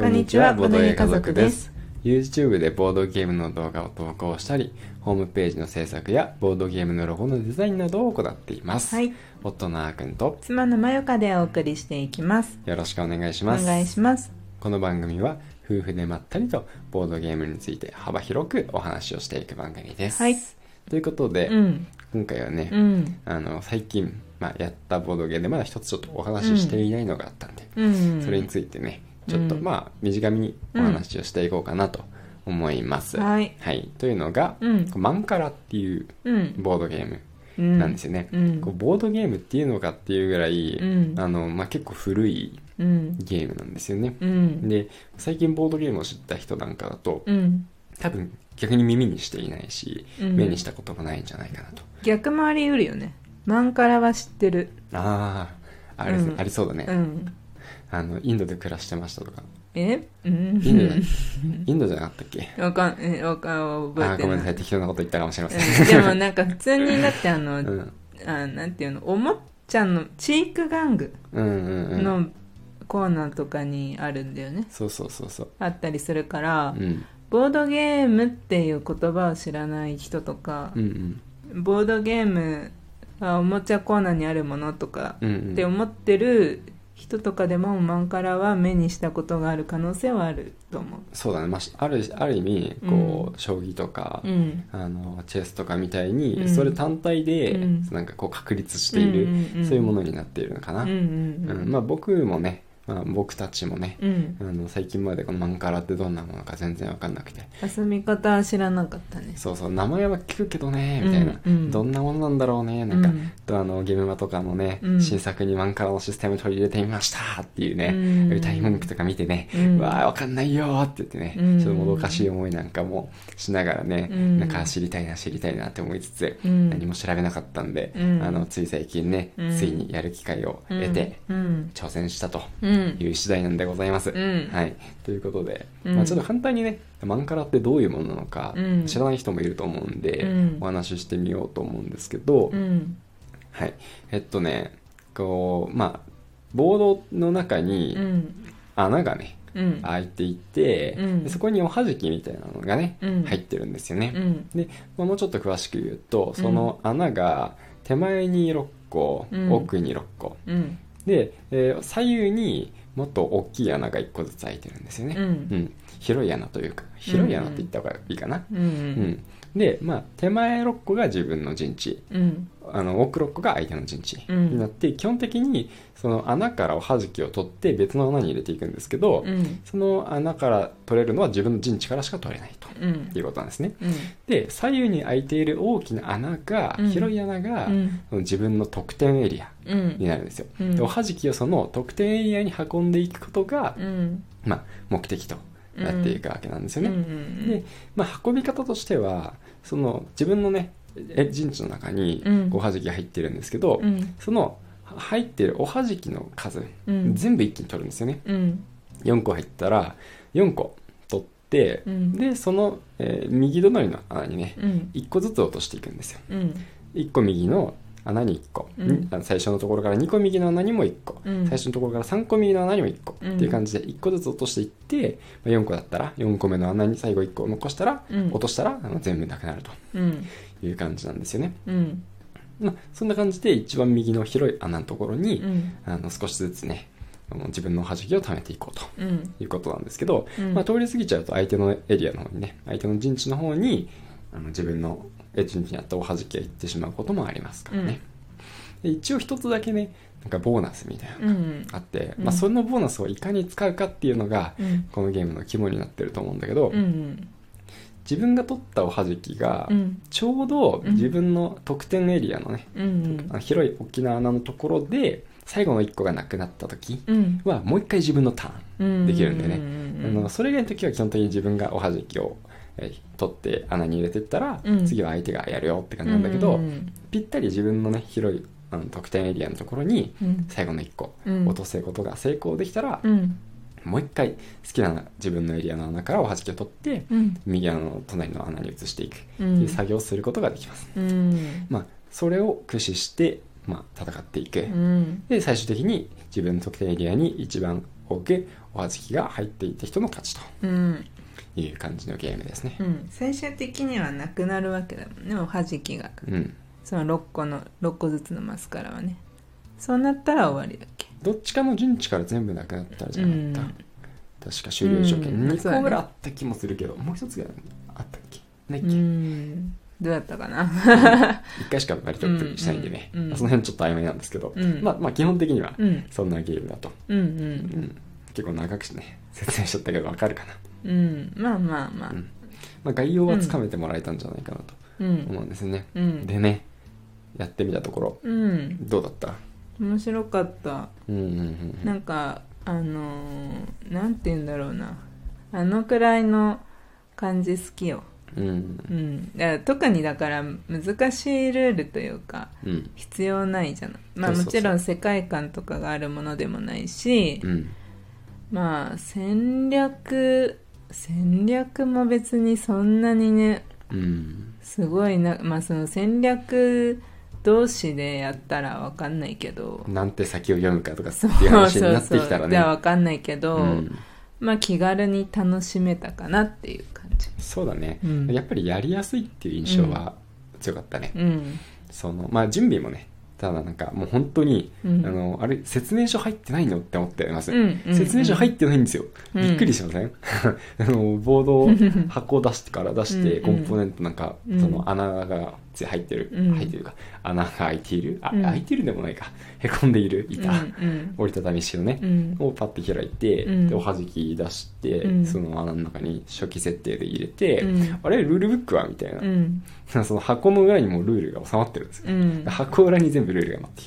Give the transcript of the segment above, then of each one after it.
こんにちは、ボードゲー家族です。YouTube でボードゲームの動画を投稿したり、ホームページの制作やボードゲームのロゴのデザインなどを行っています。はい。夫のあーくんと妻のまよかでお送りしていきます。よろしくお願いしおます。願いします。この番組は夫婦でまったりとボードゲームについて幅広くお話をしていく番組です。はい。ということで、うん。今回はね、うん。あの最近、まあ、やったボードゲームでまだ一つちょっとお話ししていないのがあったんで、うん。それについてねちょっとうんまあ短めにお話をしていこうかなと思います。はい。というのが、マンカラっていううん。ボードゲームうん。なんですよね。うんこうボードゲームっていうのかっていうぐらい、うんあのまあ、結構古いうん。ゲームなんですよね。うん。で最近ボードゲームを知った人なんかだとうん。多分逆に耳にしていないし、うん目にしたこともないんじゃないかなと。逆もあり得るよね。マンカラは知ってる。あああれですね、うんありそうだね、うん。あのインドで暮らしてましたとか。え？うん。インドじゃインドじゃなかったっけ？わかん、え、わかん、覚あーごめんなえてない。さい適当なこと言ったかもしれません、うん。でもなんか普通にだってあの、うん、あなんていうの、おもちゃのチーク玩具のコーナーとかにあるんだよね。そうそうそうそう。あったりするから、うん。ボードゲームっていう言葉を知らない人とかうんう、ん。ボードゲームはおもちゃコーナーにあるものとかって思ってる人とかでもマンカラは目にしたことがある可能性はあると思そうだね、まあ、あるある意味こう、う将棋とか、う。うん。あのチェスとかみたいに、うん。それ単体で、うん。なんかこう確立している、うんうんうん。そういうものになっているのかな、うんうんううんん。まあ、僕もね、まあ、僕たちもね、うん。あの最近までこのマンカラってどんなものか全然わかんなくて。遊び方は知らなかったね。そうそう名前は聞くけどねみたいな、うんうん。どんなものなんだろうねなんか、うん。とあのゲームマとかのね、うん。新作にマンカラのシステム取り入れてみましたっていうね、うん。歌い文句とか見てね、うん。わあわかんないよーって言ってね、うん。ちょっともどかしい思いなんかもしながらね、うん。なんか知りたいな知りたいなって思いつつ、うん。何も調べなかったんで、うん。あのつい最近ね、うん。ついにやる機会を得て、うん。挑戦したと。うん。いう次第なんでございます。うんはい、ということで、うんまあ、ちょっと簡単にねマンカラってどういうものなのかうん知らない人もいると思うんで、うんお話ししてみようと思うんですけど、うん。はい、えっとねこうまあボードの中にうん。穴がねうん。開いていて、うんでそこにおはじきみたいなのがね、うん入ってるんですよね。うん。で、まあ、もうちょっと詳しく言うとその穴が手前に6個、うん奥に6個うん。で、えー左右にもっと大きい穴が1個ずつ開いてるんですよね、うん。うん。広い穴というか広い穴って言った方がいいかな、ううんん。で、まあ、手前6個が自分の陣地うん。あの奥6個が相手の陣地うんになって、基本的にその穴からおはじきを取って別の穴に入れていくんですけど、うん。その穴から取れるのは自分の陣地からしか取れないとうん。いうことなんですねうん。で左右に開いている大きな穴が、うん広い穴が、うんその自分の得点エリアうん。になるんですよ、うんでおはじきをその得点エリアに運んでいくことが、うん。まあ、目的となっていくわけなんですよね、うんで、まあ、運び方としてはその自分のねえ陣地の中にうんおはじきが入ってるんですけど、うん。その入ってるおはじきの数、うん全部一気に取るんですよねうん。4個入ったら4個取って、うんでその、えー右隣の穴にねうん。1個ずつ落としていくんですようん。1個右の穴に1個、うん。最初のところから2個右の穴にも1個、うん。最初のところから3個右の穴にも1個、うん。っていう感じで1個ずつ落としていって、まあ、4個だったら4個目の穴に最後1個残したら、うん。落としたらあの全部なくなると。うん。いう感じなんですよね、うん。まあ、そんな感じで一番右の広い穴のところに、うん。あの少しずつね自分の弾きを貯めていこうとうん。いうことなんですけど、うん。まあ、通り過ぎちゃうと相手のエリアの方にね相手の陣地の方にあの自分の陣地にあったおはじきが行ってしまうこともありますからね、で一応一つだけねなんかボーナスみたいなのがうん。あって、うんまあ、そのボーナスをいかに使うかっていうのがうん。このゲームの肝になってると思うんだけど、うん。自分が取ったおはじきがうん。ちょうど自分の得点エリアのね、うん。広い大きな穴のところで最後の1個がなくなった時うん。はもう一回自分のターンうん。できるんでねうん。あのそれ以外の時は基本的に自分がおはじきを、えー取って穴に入れていったら、うん次は相手がやるよって感じなんだけど、うん。ぴったり自分のね広いあの得点エリアのところにうん。最後の1個うん落とすことが成功できたら、うん。もう一回好きな自分のエリアの穴からおはじきを取ってうん。右穴の隣の穴に移していくってうんいう作業をすることができます、うん。まあそれを駆使して、まあ、戦っていく、うん。で最終的に自分の得点エリアに一番多くおはじきが入っていった人の勝ちとうんいう感じのゲームですね。うん。最終的にはなくなるわけだもんねおはじきが。うん。その6個の6個ずつのマスからはね。そうなったら終わりだっけ。どっちかの陣地から全部なくなったらじゃなかった、うん。確か終了条件うん。2個ぐらいあった気もするけど、もう一つがあったっけ？ないっうけ、ん。どうやったかな。一回しか割とプレイしたいんでね、うん。うん。その辺ちょっと曖昧なんですけど、うん。まあまあ基本的にはうん。そんなゲームだと、うんううん。ん、結構長くしてね説明しちゃったけどわかるかな、うん。まあまあまあ。うん。まあ、概要はつかめてもらえたんじゃないかなとうん。思うんですね、うん。でねやってみたところ。うん。どうだった？面白かった。うんうんうん。なんかあのーなんて言うんだろうな。あのくらいの感じ好きよ。うん。うん。だから特にだから難しいルールというかうん。必要ないじゃない。まあそうそうそう。もちろん世界観とかがあるものでもないしうん。まあ戦略戦略も別にそんなにねうん。すごいなまあその戦略同士でやったらわかんないけどなんて先を読むかとかってそういう話になってきたらね。じゃあわかんないけど、うん。まあ気軽に楽しめたかなっていう感じ。そうだね、うん。やっぱりやりやすいっていう印象は強かったね、うん。そのまあ準備もねただなんかもう本当に、うん。あのあれ説明書入ってないのって思ってます、うんうん説明書入ってないんですよ、うん。びっくりしません？あのボードを箱を出してから出してうん。コンポーネントなんか、うん。その穴がつい入ってる、うん。入ってるか。穴が開いている？あ、うん。開いてるでもないか。へこんでいる？板、うん折りたたみ式のね、うん。をパッて開いて、うん。でおはじき出して、うん。その穴の中に初期設定で入れて、うん。あれルールブックはみたいな、うん。その箱の裏にもルールが収まってるんですよ、うん。箱裏に全部ルールが載って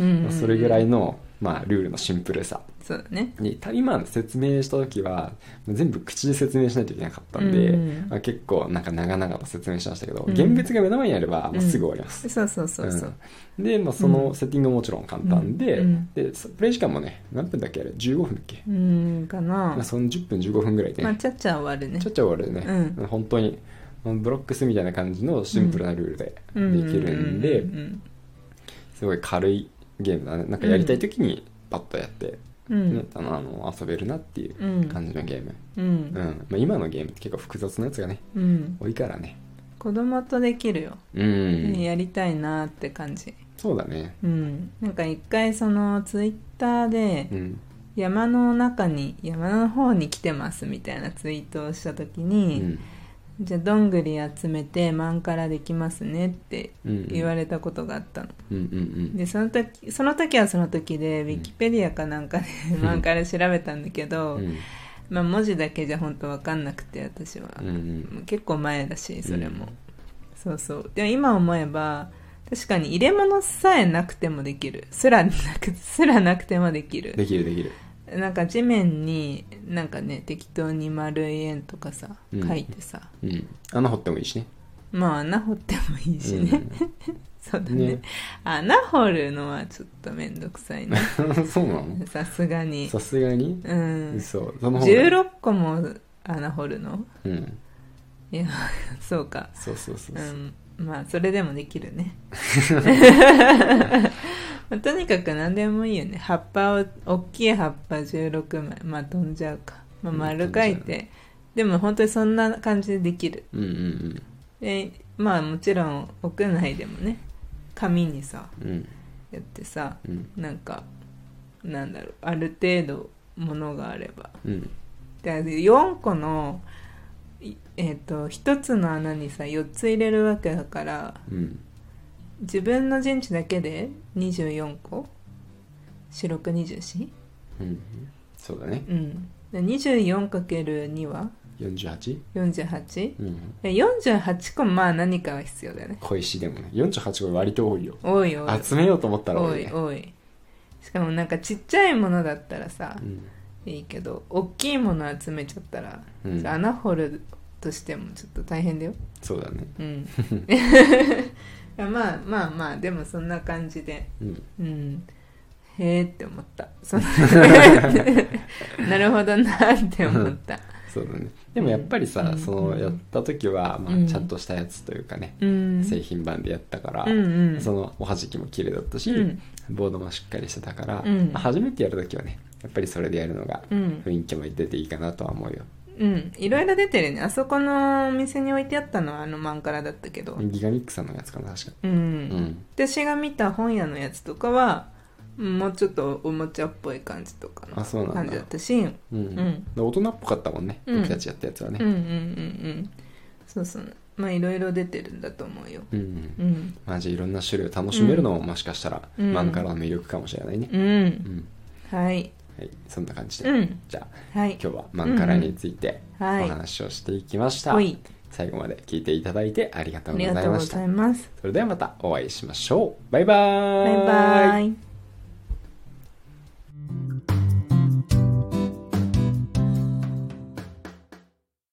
いる、それぐらいの、まあ、ルールのシンプルさそうだね。に今説明した時は全部口で説明しないといけなかったんで、うん。まあ、結構なんか長々と説明しましたけど、うん。現物が目の前にあれば、まあ、すぐ終わります、そうそうそうそう。うん。で、まあ、そのセッティングももちろん簡単で,、うん。でそプレイ時間もね何分だっけあれ？15分だっけ、うんかな。まあ、その10分15分ぐらいで、まあちゃっちゃ終わるね。ちょっちゃ終わるね、うん。本当にブロックスみたいな感じのシンプルなルールでできるんで、うん。すごい軽いゲームだね。なんかやりたい時にパッとやって、うん。ねあのあの遊べるなっていううん。感じのゲーム、ううん。んまあ、今のゲームって結構複雑なやつがねうん。多いからね。子供とできるよ。うん、やりたいなって感じ。そうだね。うん。なんか一回そのツイッターでうん。山の中に山の方に来てますみたいなツイートをした時うに、んじゃあどんぐり集めてマンカラできますねってうん言われたことがあったの、うんうんでその時その時はその時でウィキペディアかなんかでマンカラ調べたんだけど、うん。まあ、文字だけじゃ本当わかんなくて私は、うんうん。結構前だしそれも、うん。そうそう。でも今思えば確かに入れ物さえなくてもできる。すらなくすらなくてもできる。できるできるなんか地面になんかね適当に丸い円とかさうん。書いてさ、うん。穴掘ってもいいしね。まあ穴掘ってもいいしね、そうだね。ね。穴掘るのはちょっとめんどくさいね。う んそうなの？さすがに。さすがに？うん。嘘。その方が。16個も穴掘るの？うん。いや そうか。そうそうそうう。そうん。まあそれでもできるねまあとにかく何でもいいよね。葉っぱを大きい葉っぱ16枚まあ飛んじゃうか、まあ、うん丸書いて。でも本当にそんな感じでできる。うんうんでまあもちろん屋内でもね紙にさうん。うんやってさうん。なんかなんだろうある程度ものがあれば。うん。で4個のいえっ、と1つの穴にさ4つ入れるわけだからうん自分の陣地だけで24個？四六二十四？うん。そうだね。うん。で 24×2 は？48? 48うん。で48個まあ何かは必要だよね。小石でもね。48個割と多いよ。多い多い集めようと思ったら多多いね。い多い。しかもなんかちっちゃいものだったらさうん。いいけど大きいもの集めちゃったら、うん。穴掘るとしてもちょっと大変だよ。そうだね。うん。まあまあまあでもそんな感じで。うん。うん。へえって思った。その なるほどなって思った。そうだね。でもやっぱりさ、うん。そのやった時は、まあうん。ちゃんとしたやつというかね、うん。製品版でやったから、うんうん。そのおはじきも綺麗だったし、うん。ボードもしっかりしてたから、うん。まあ初めてやる時はねやっぱりそれでやるのがうん。雰囲気も出ていいかなとは思うよ、うん。いろいろ出てるね。あそこのお店に置いてあったのはあのマンカラだったけど。ギガミックさんのやつかな確か。うん、うん。私が見た本屋のやつとかはもうちょっとおもちゃっぽい感じとかのあそうなんだ。感じだったしうん。うん、大人っぽかったもんね、うん。僕たちやったやつはね。うんうんうんうん。そうそう。まあいろいろ出てるんだと思うよ。うん、うん。まあじゃあいろんな種類を楽しめるのももしかしたら、うん漫画の魅力かもしれないね、うん、うん。はいはい、そんな感じで、うん。じゃあはい。今日は漫画ラについておはい。話をしていきました、ほい。最後まで聞いていただいてありがとあうございました。それではまたお会いしましょう。バイバーバイバイ